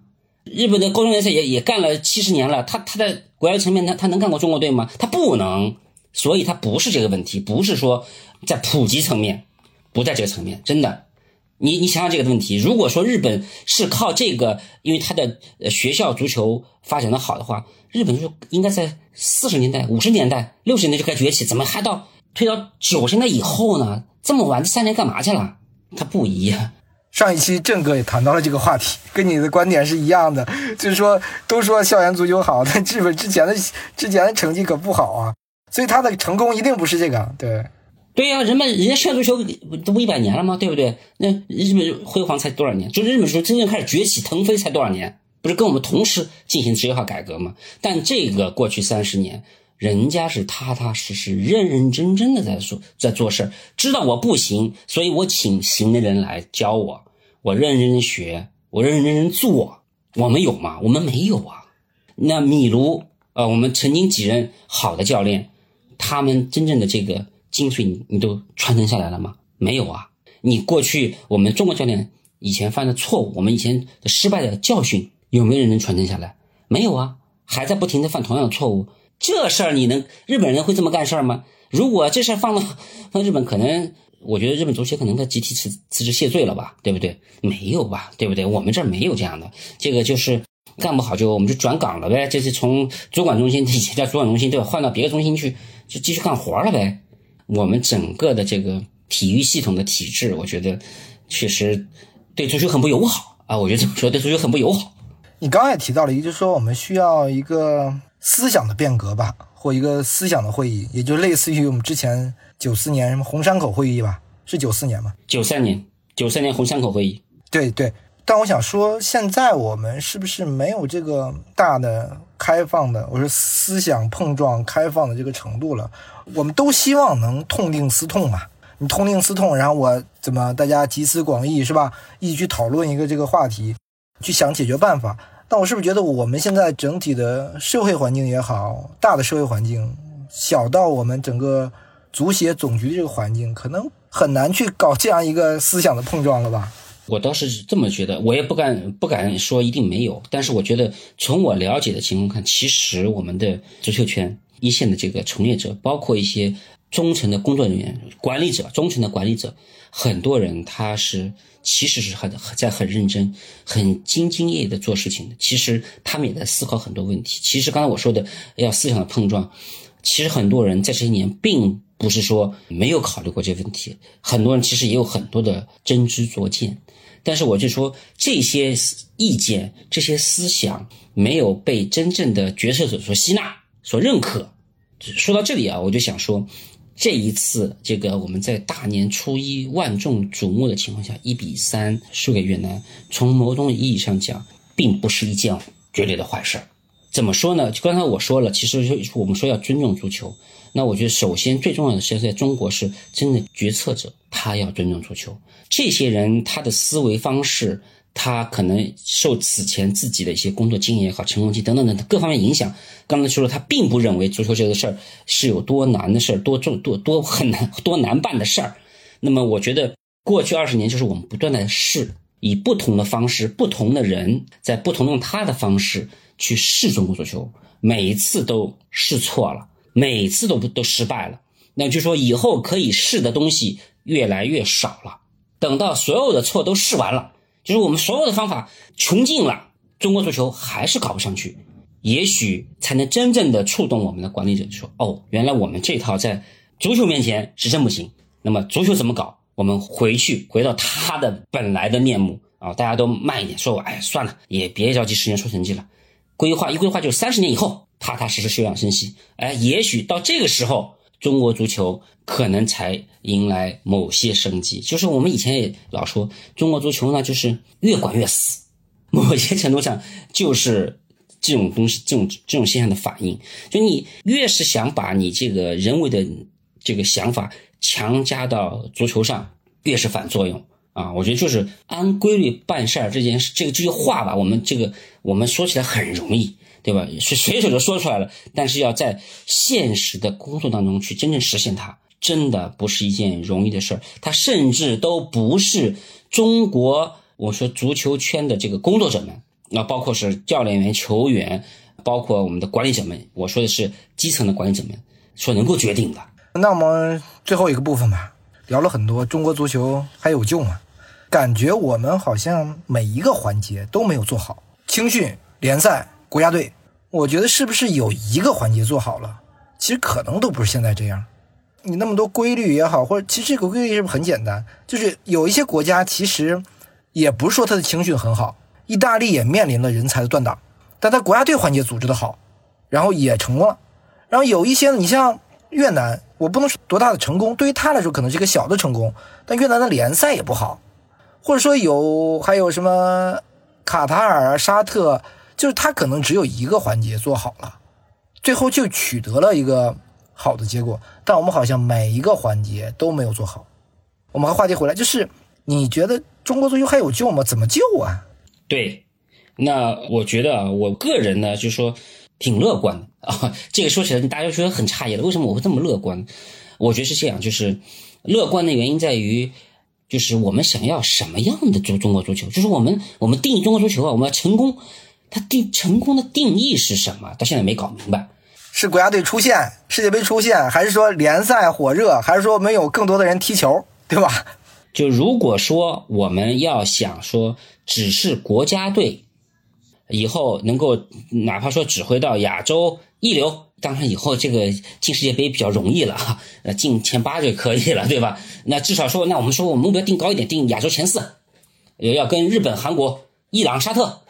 日本的高中联赛也也干了七十年了，他他在国家层面他他能干过中国队吗？他不能，所以他不是这个问题，不是说在普及层面，不在这个层面，真的。你你想想这个问题，如果说日本是靠这个，因为他的学校足球发展的好的话，日本就应该在四十年代、五十年代、六十年代就该崛起，怎么还到推到九十年代以后呢？这么晚，这三年干嘛去了？他不一样。上一期郑哥也谈到了这个话题，跟你的观点是一样的，就是说都说校园足球好，但日本之前的之前的成绩可不好啊，所以他的成功一定不是这个，对。对呀，人们人家校足球都不一百年了吗？对不对？那日本辉煌才多少年？就日本足球真正开始崛起腾飞才多少年？不是跟我们同时进行职业化改革吗？但这个过去三十年，人家是踏踏实实、认认真真的在做在做事儿，知道我不行，所以我请行的人来教我，我认认真真学，我认认真真做。我们有吗？我们没有啊。那米卢，呃，我们曾经几任好的教练，他们真正的这个。精髓你你都传承下来了吗？没有啊！你过去我们中国教练以前犯的错误，我们以前的失败的教训，有没有人能传承下来？没有啊，还在不停的犯同样的错误。这事儿你能日本人会这么干事儿吗？如果这事儿放到 放日本，可能我觉得日本足协可能他集体辞辞职谢罪了吧，对不对？没有吧，对不对？我们这儿没有这样的，这个就是干不好就我们就转岗了呗，就是从主管中心以前叫主管中心，对吧？换到别的中心去，就继续干活了呗。我们整个的这个体育系统的体制，我觉得确实对足球很不友好啊！我觉得这么说对足球很不友好。你刚刚也提到了，也就是说我们需要一个思想的变革吧，或一个思想的会议，也就类似于我们之前九四年什么红山口会议吧？是九四年吗？九三年，九三年红山口会议。对对。但我想说，现在我们是不是没有这个大的开放的，我说思想碰撞开放的这个程度了？我们都希望能痛定思痛嘛，你痛定思痛，然后我怎么大家集思广益是吧？一起去讨论一个这个话题，去想解决办法。但我是不是觉得我们现在整体的社会环境也好，大的社会环境，小到我们整个足协总局的这个环境，可能很难去搞这样一个思想的碰撞了吧？我倒是这么觉得，我也不敢不敢说一定没有，但是我觉得从我了解的情况看，其实我们的足球圈一线的这个从业者，包括一些中层的工作人员、管理者、中层的管理者，很多人他是其实是很在很认真、很兢兢业业的做事情的。其实他们也在思考很多问题。其实刚才我说的要思想的碰撞，其实很多人在这些年并不是说没有考虑过这问题，很多人其实也有很多的真知灼见。但是我就说，这些意见、这些思想没有被真正的决策者所吸纳、所认可。说到这里啊，我就想说，这一次这个我们在大年初一万众瞩目的情况下，一比三输给越南，从某种意义上讲，并不是一件绝对的坏事。怎么说呢？就刚才我说了，其实我们说要尊重足球。那我觉得，首先最重要的是，在中国是真的决策者，他要尊重足球。这些人他的思维方式，他可能受此前自己的一些工作经验也好、成功期等等等各方面影响。刚才说了，他并不认为足球这个事儿是有多难的事儿，多重、多多很难、多难办的事儿。那么，我觉得过去二十年就是我们不断的试，以不同的方式、不同的人在不同用他的方式去试中国足球，每一次都试错了。每次都都失败了，那就说以后可以试的东西越来越少了。等到所有的错都试完了，就是我们所有的方法穷尽了，中国足球还是搞不上去，也许才能真正的触动我们的管理者，说哦，原来我们这套在足球面前是真不行。那么足球怎么搞？我们回去回到它的本来的面目啊！大家都慢一点，说哎算了，也别着急十年出成绩了，规划一规划就三十年以后。踏踏实实休养生息，哎，也许到这个时候，中国足球可能才迎来某些生机。就是我们以前也老说，中国足球呢，就是越管越死。某些程度上，就是这种东西、这种这种现象的反应。就你越是想把你这个人为的这个想法强加到足球上，越是反作用啊！我觉得就是按规律办事儿这件事，这个这句话吧，我们这个我们说起来很容易。对吧？随随手就说出来了，但是要在现实的工作当中去真正实现它，真的不是一件容易的事儿。它甚至都不是中国，我说足球圈的这个工作者们，那包括是教练员、球员，包括我们的管理者们，我说的是基层的管理者们所能够决定的。那我们最后一个部分吧，聊了很多，中国足球还有救吗？感觉我们好像每一个环节都没有做好，青训、联赛、国家队。我觉得是不是有一个环节做好了，其实可能都不是现在这样。你那么多规律也好，或者其实这个规律是不是很简单？就是有一些国家其实也不是说他的青训很好，意大利也面临了人才的断档，但他国家队环节组织的好，然后也成功了。然后有一些你像越南，我不能说多大的成功，对于他来说可能是一个小的成功，但越南的联赛也不好，或者说有还有什么卡塔尔啊、沙特。就是他可能只有一个环节做好了，最后就取得了一个好的结果，但我们好像每一个环节都没有做好。我们和话题回来，就是你觉得中国足球还有救吗？怎么救啊？对，那我觉得啊，我个人呢，就说挺乐观的啊。这个说起来，大家觉得很诧异了，为什么我会这么乐观？我觉得是这样，就是乐观的原因在于，就是我们想要什么样的足中国足球？就是我们我们定义中国足球啊，我们要成功。他定成功的定义是什么？到现在没搞明白，是国家队出现，世界杯出现，还是说联赛火热，还是说没有更多的人踢球，对吧？就如果说我们要想说，只是国家队以后能够哪怕说指挥到亚洲一流，当然以后这个进世界杯比较容易了哈，呃，进前八就可以了，对吧？那至少说，那我们说我们目标定高一点，定亚洲前四，也要跟日本、韩国、伊朗、沙特。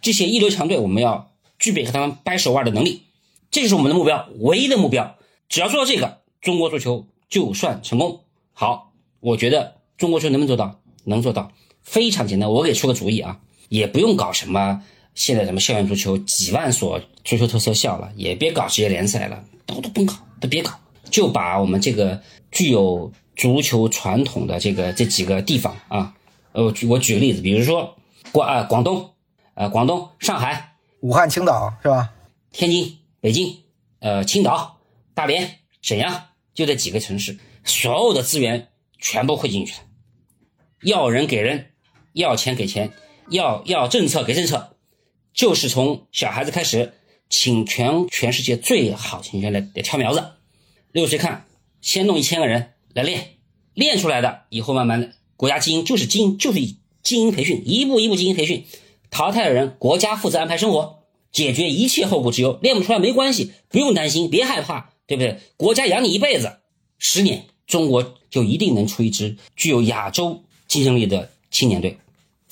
这些一流强队，我们要具备和他们掰手腕的能力，这就是我们的目标，唯一的目标。只要做到这个，中国足球就算成功。好，我觉得中国足球能不能做到？能做到，非常简单。我给出个主意啊，也不用搞什么现在什么校园足球，几万所足球特色校了，也别搞职业联赛了，都都甭搞，都别搞，就把我们这个具有足球传统的这个这几个地方啊，呃，我举个例子，比如说广啊广东。呃，广东、上海、武汉、青岛是吧？天津、北京、呃，青岛、大连、沈阳，就这几个城市，所有的资源全部汇进去了。要人给人，要钱给钱，要要政策给政策，就是从小孩子开始，请全全世界最好球员来来挑苗子。六岁看，先弄一千个人来练，练出来的以后慢慢的，国家精英就是精英，就是精英培训，一步一步精英培训。淘汰的人，国家负责安排生活，解决一切后顾之忧。练不出来没关系，不用担心，别害怕，对不对？国家养你一辈子，十年，中国就一定能出一支具有亚洲竞争力的青年队。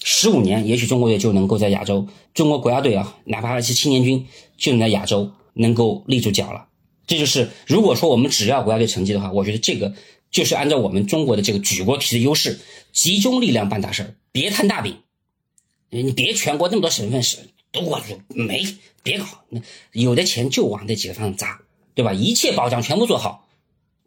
十五年，也许中国队就能够在亚洲，中国国家队啊，哪怕是青年军，就能在亚洲能够立住脚了。这就是，如果说我们只要国家队成绩的话，我觉得这个就是按照我们中国的这个举国体制优势，集中力量办大事儿别摊大饼。你别全国那么多省份市都过去没别搞，那有的钱就往这几个方向砸，对吧？一切保障全部做好，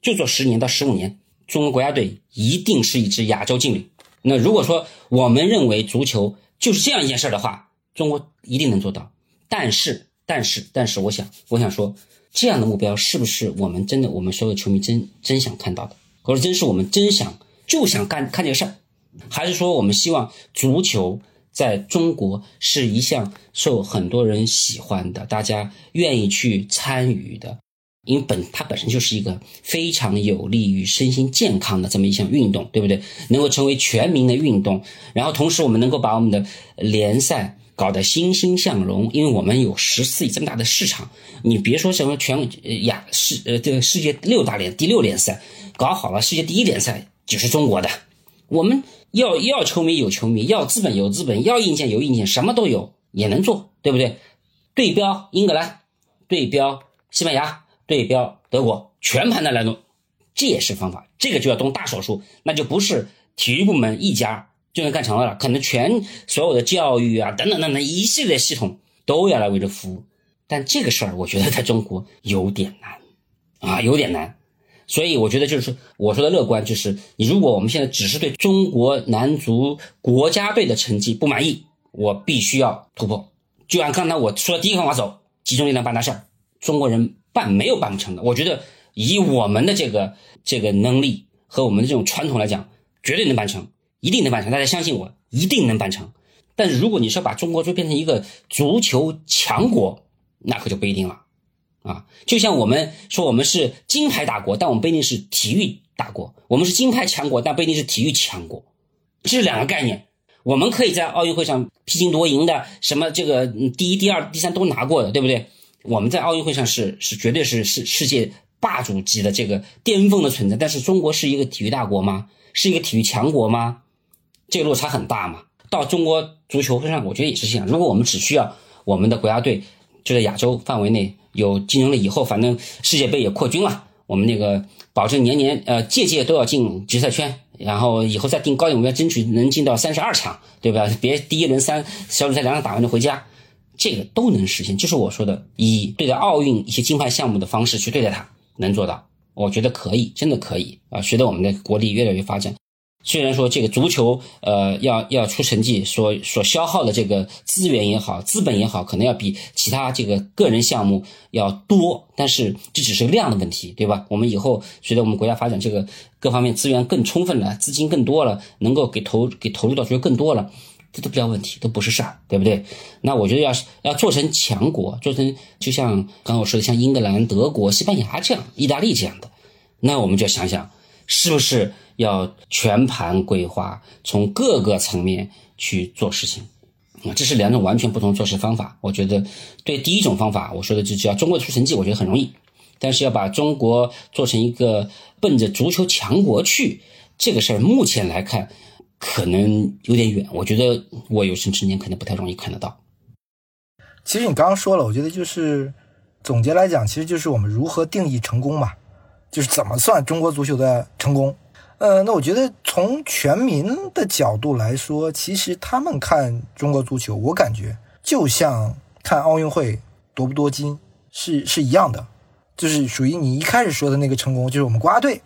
就做十年到十五年，中国国家队一定是一支亚洲劲旅。那如果说我们认为足球就是这样一件事儿的话，中国一定能做到。但是，但是，但是，我想，我想说，这样的目标是不是我们真的，我们所有球迷真真想看到的，或者真是我们真想就想干看这个事儿，还是说我们希望足球？在中国是一项受很多人喜欢的，大家愿意去参与的，因为本它本身就是一个非常有利于身心健康的这么一项运动，对不对？能够成为全民的运动，然后同时我们能够把我们的联赛搞得欣欣向荣，因为我们有十四亿这么大的市场，你别说什么全亚世呃这个世界六大联第六联赛搞好了，世界第一联赛就是中国的，我们。要要球迷有球迷，要资本有资本，要硬件有硬件，什么都有也能做，对不对？对标英格兰，对标西班牙，对标德国，全盘的来弄，这也是方法。这个就要动大手术，那就不是体育部门一家就能干成了，可能全所有的教育啊等等等等一系列系统都要来为这服务。但这个事儿，我觉得在中国有点难啊，有点难。所以我觉得就是说我说的乐观，就是你如果我们现在只是对中国男足国家队的成绩不满意，我必须要突破。就按刚才我说的第一个方法走，集中力量办大事儿。中国人办没有办不成的。我觉得以我们的这个这个能力和我们的这种传统来讲，绝对能办成，一定能办成。大家相信我，一定能办成。但是如果你是要把中国就变成一个足球强国，那可就不一定了。啊，就像我们说我们是金牌大国，但我们不一定是体育大国；我们是金牌强国，但不一定是体育强国，这是两个概念。我们可以在奥运会上披荆夺银的，什么这个第一、第二、第三都拿过的，对不对？我们在奥运会上是是绝对是世世界霸主级的这个巅峰的存在。但是中国是一个体育大国吗？是一个体育强国吗？这个落差很大嘛。到中国足球会上，我觉得也是这样。如果我们只需要我们的国家队就在亚洲范围内。有竞争了，以后反正世界杯也扩军了，我们那个保证年年呃届届都要进决赛圈，然后以后再定高点目标，争取能进到三十二强，对吧？别第一轮三小组赛两场打完就回家，这个都能实现。就是我说的，以对待奥运一些金牌项目的方式去对待它，能做到，我觉得可以，真的可以啊！随着我们的国力越来越发展。虽然说这个足球，呃，要要出成绩，所所消耗的这个资源也好，资本也好，可能要比其他这个个人项目要多，但是这只是量的问题，对吧？我们以后随着我们国家发展，这个各方面资源更充分了，资金更多了，能够给投给投入到足球更多了，这都不叫问题，都不是事儿，对不对？那我觉得要是要做成强国，做成就像刚刚我说的，像英格兰、德国、西班牙这样，意大利这样的，那我们就想想，是不是？要全盘规划，从各个层面去做事情，啊，这是两种完全不同做事方法。我觉得，对第一种方法，我说的就叫中国出成绩，我觉得很容易。但是要把中国做成一个奔着足球强国去，这个事儿目前来看可能有点远。我觉得我有生之年可能不太容易看得到。其实你刚刚说了，我觉得就是总结来讲，其实就是我们如何定义成功嘛，就是怎么算中国足球的成功。呃，那我觉得从全民的角度来说，其实他们看中国足球，我感觉就像看奥运会夺不夺金是是一样的，就是属于你一开始说的那个成功，就是我们国家队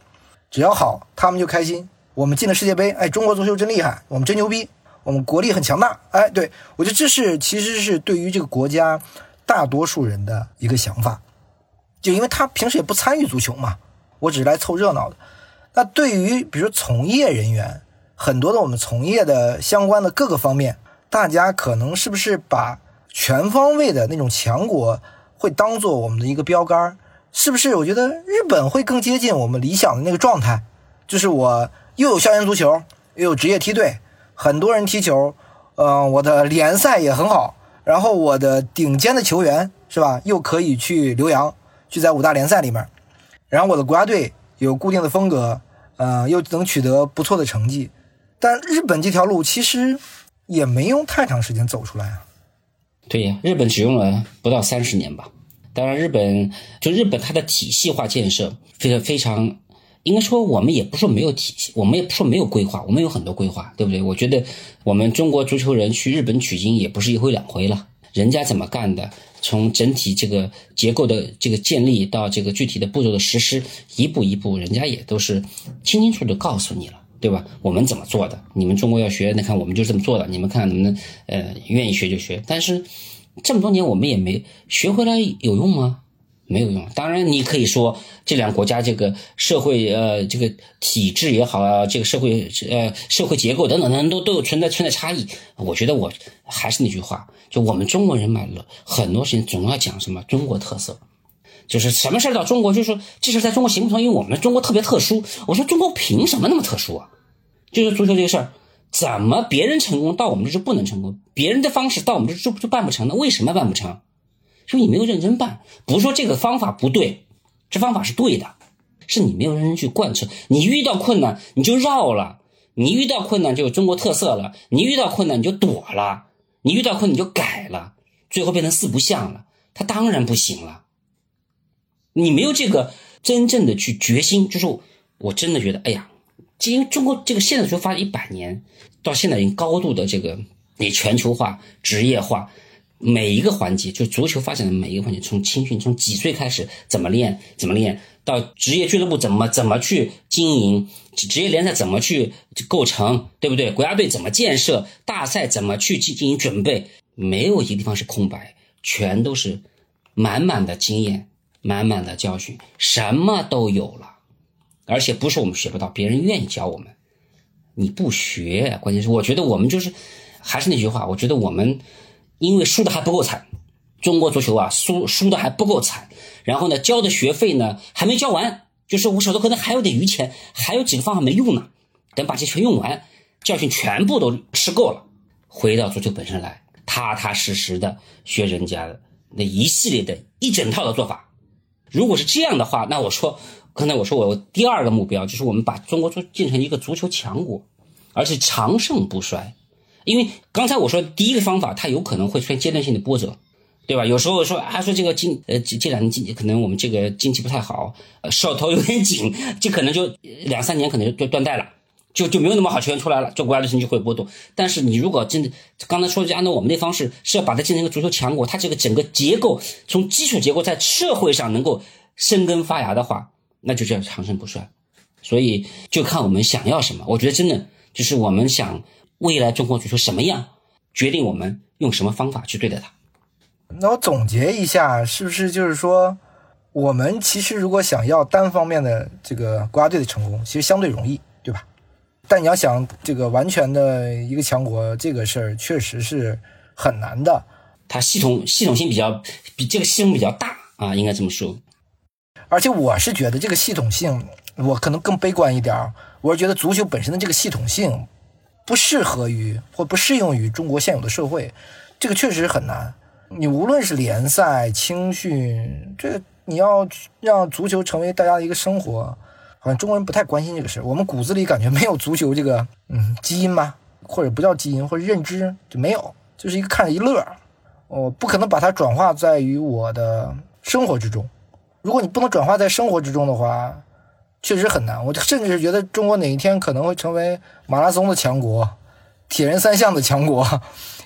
只要好，他们就开心。我们进了世界杯，哎，中国足球真厉害，我们真牛逼，我们国力很强大。哎，对我觉得这是其实是对于这个国家大多数人的一个想法，就因为他平时也不参与足球嘛，我只是来凑热闹的。那对于比如从业人员，很多的我们从业的相关的各个方面，大家可能是不是把全方位的那种强国会当做我们的一个标杆？是不是？我觉得日本会更接近我们理想的那个状态，就是我又有校园足球，又有职业梯队，很多人踢球，嗯，我的联赛也很好，然后我的顶尖的球员是吧，又可以去留洋，去在五大联赛里面，然后我的国家队。有固定的风格，呃，又能取得不错的成绩，但日本这条路其实也没用太长时间走出来啊。对呀，日本只用了不到三十年吧。当然，日本就日本它的体系化建设非常非常，应该说我们也不说没有体系，我们也不说没有规划，我们有很多规划，对不对？我觉得我们中国足球人去日本取经也不是一回两回了，人家怎么干的？从整体这个结构的这个建立到这个具体的步骤的实施，一步一步，人家也都是清清楚楚告诉你了，对吧？我们怎么做的？你们中国要学，那看我们就这么做的，你们看能不能呃愿意学就学。但是这么多年我们也没学回来，有用吗？没有用。当然，你可以说这两个国家这个社会呃这个体制也好啊，这个社会呃社会结构等等等等都都有存在存在差异。我觉得我还是那句话，就我们中国人嘛，很多事情总要讲什么中国特色，就是什么事儿到中国就说这事在中国行不通，因为我们中国特别特殊。我说中国凭什么那么特殊啊？就是足球这个事儿，怎么别人成功到我们这就不能成功？别人的方式到我们这就就办不成？那为什么办不成？说你没有认真办，不是说这个方法不对，这方法是对的，是你没有认真去贯彻。你遇到困难你就绕了，你遇到困难就有中国特色了，你遇到困难你就躲了，你遇到困难你就改了，最后变成四不像了，它当然不行了。你没有这个真正的去决心，就是我真的觉得，哎呀，因为中国这个现在足球发展一百年，到现在已经高度的这个你全球化、职业化，每一个环节，就足球发展的每一个环节，从青训从几岁开始怎么练，怎么练。到职业俱乐部怎么怎么去经营，职业联赛怎么去构成，对不对？国家队怎么建设，大赛怎么去进进行准备，没有一个地方是空白，全都是满满的经验，满满的教训，什么都有了。而且不是我们学不到，别人愿意教我们。你不学，关键是我觉得我们就是，还是那句话，我觉得我们因为输的还不够惨。中国足球啊，输输的还不够惨，然后呢，交的学费呢还没交完，就是我手头可能还有点余钱，还有几个方法没用呢。等把这全用完，教训全部都吃够了，回到足球本身来，踏踏实实的学人家的那一系列的一整套的做法。如果是这样的话，那我说，刚才我说我第二个目标就是我们把中国足建成一个足球强国，而且长盛不衰。因为刚才我说第一个方法，它有可能会出现阶段性的波折。对吧？有时候说啊，说这个经呃这这两年经济可能我们这个经济不太好，呃手头有点紧，就可能就两三年可能就断代了，就就没有那么好球员出来了，就国家队成绩会波动。但是你如果真的刚才说的按照我们那方式，是要把它建成一个足球强国，它这个整个结构从基础结构在社会上能够生根发芽的话，那就叫长盛不衰。所以就看我们想要什么。我觉得真的就是我们想未来中国足球什么样，决定我们用什么方法去对待它。那我总结一下，是不是就是说，我们其实如果想要单方面的这个国家队的成功，其实相对容易，对吧？但你要想这个完全的一个强国，这个事儿确实是很难的。它系统系统性比较比这个系统比较大啊，应该这么说。而且我是觉得这个系统性，我可能更悲观一点儿。我是觉得足球本身的这个系统性不适合于或不适用于中国现有的社会，这个确实很难。你无论是联赛、青训，这你要让足球成为大家的一个生活，好像中国人不太关心这个事我们骨子里感觉没有足球这个嗯基因吧，或者不叫基因，或者认知就没有，就是一个看着一乐。我不可能把它转化在于我的生活之中。如果你不能转化在生活之中的话，确实很难。我甚至是觉得中国哪一天可能会成为马拉松的强国，铁人三项的强国。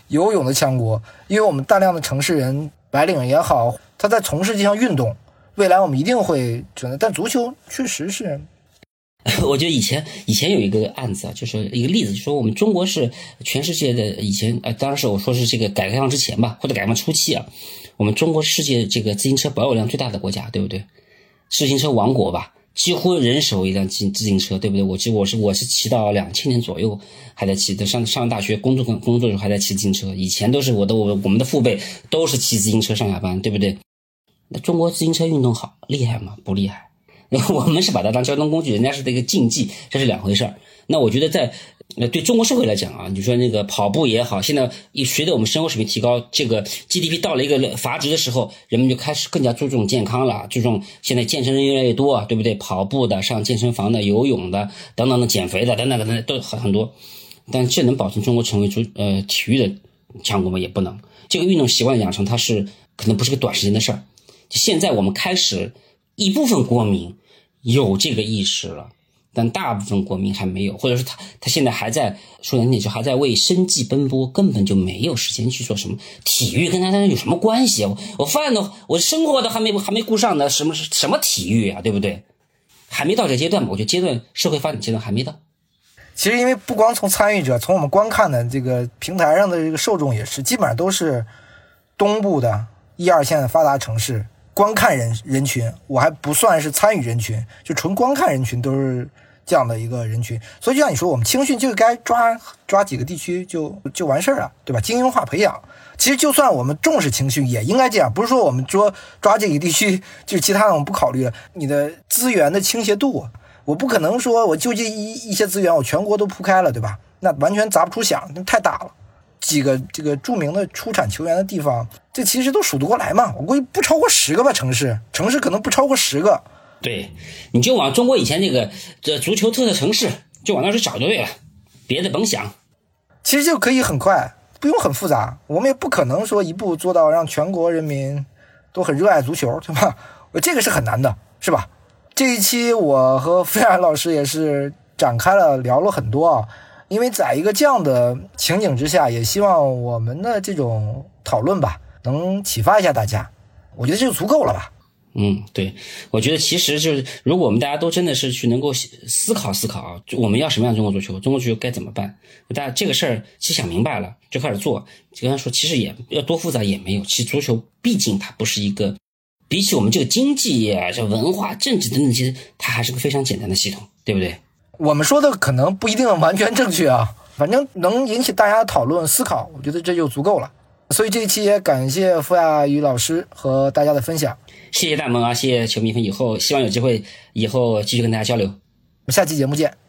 游泳的强国，因为我们大量的城市人、白领也好，他在从事这项运动，未来我们一定会存在。但足球确实是，我觉得以前以前有一个案子啊，就是一个例子，就说我们中国是全世界的以前，呃，当时我说是这个改革开放之前吧，或者改革开放初期啊，我们中国世界这个自行车保有量最大的国家，对不对？自行车王国吧。几乎人手一辆自自行车，对不对？我记我是我是骑到两千年左右还在骑，的上上大学工作工作的时候还在骑自行车。以前都是我的我我们的父辈都是骑自行车上下班，对不对？那中国自行车运动好厉害吗？不厉害。我们是把它当交通工具，人家是这个竞技，这是两回事儿。那我觉得在。那对中国社会来讲啊，你说那个跑步也好，现在随着我们生活水平提高，这个 GDP 到了一个阀值的时候，人们就开始更加注重健康了，注重现在健身人越来越多啊，对不对？跑步的、上健身房的、游泳的等等的、减肥的等等等等都很很多。但这能保证中国成为足呃体育的强国吗？也不能。这个运动习惯养成，它是可能不是个短时间的事儿。现在我们开始一部分国民有这个意识了。但大部分国民还没有，或者说他他现在还在说难听点，就还在为生计奔波，根本就没有时间去做什么体育，跟他他有什么关系啊？我我饭都我生活都还没还没顾上呢，什么什么体育啊，对不对？还没到这阶段嘛？我觉得阶段社会发展阶段还没到。其实因为不光从参与者，从我们观看的这个平台上的这个受众也是，基本上都是东部的一二线的发达城市观看人人群，我还不算是参与人群，就纯观看人群都是。这样的一个人群，所以就像你说，我们青训就该抓抓几个地区就就完事儿了，对吧？精英化培养，其实就算我们重视青训，也应该这样，不是说我们说抓这个地区，就其他的我们不考虑了。你的资源的倾斜度，我不可能说我就这一一些资源我全国都铺开了，对吧？那完全砸不出响，那太大了。几个这个著名的出产球员的地方，这其实都数得过来嘛？我估计不超过十个吧，城市城市可能不超过十个。对，你就往中国以前那个这足球特色城市，就往那去找就对了，别的甭想。其实就可以很快，不用很复杂。我们也不可能说一步做到让全国人民都很热爱足球，对吧？这个是很难的，是吧？这一期我和飞然老师也是展开了聊了很多啊，因为在一个这样的情景之下，也希望我们的这种讨论吧，能启发一下大家。我觉得这就足够了吧。嗯，对，我觉得其实就是，如果我们大家都真的是去能够思考思考啊，我们要什么样的中国足球，中国足球该怎么办？大家这个事儿其实想明白了就开始做。就刚才说，其实也要多复杂也没有。其实足球毕竟它不是一个，比起我们这个经济啊、这文化、政治等等，其实它还是个非常简单的系统，对不对？我们说的可能不一定完全正确啊，反正能引起大家讨论思考，我觉得这就足够了。所以这一期也感谢傅亚宇老师和大家的分享。谢谢大萌啊，谢谢球迷粉，以后希望有机会以后继续跟大家交流。我们下期节目见。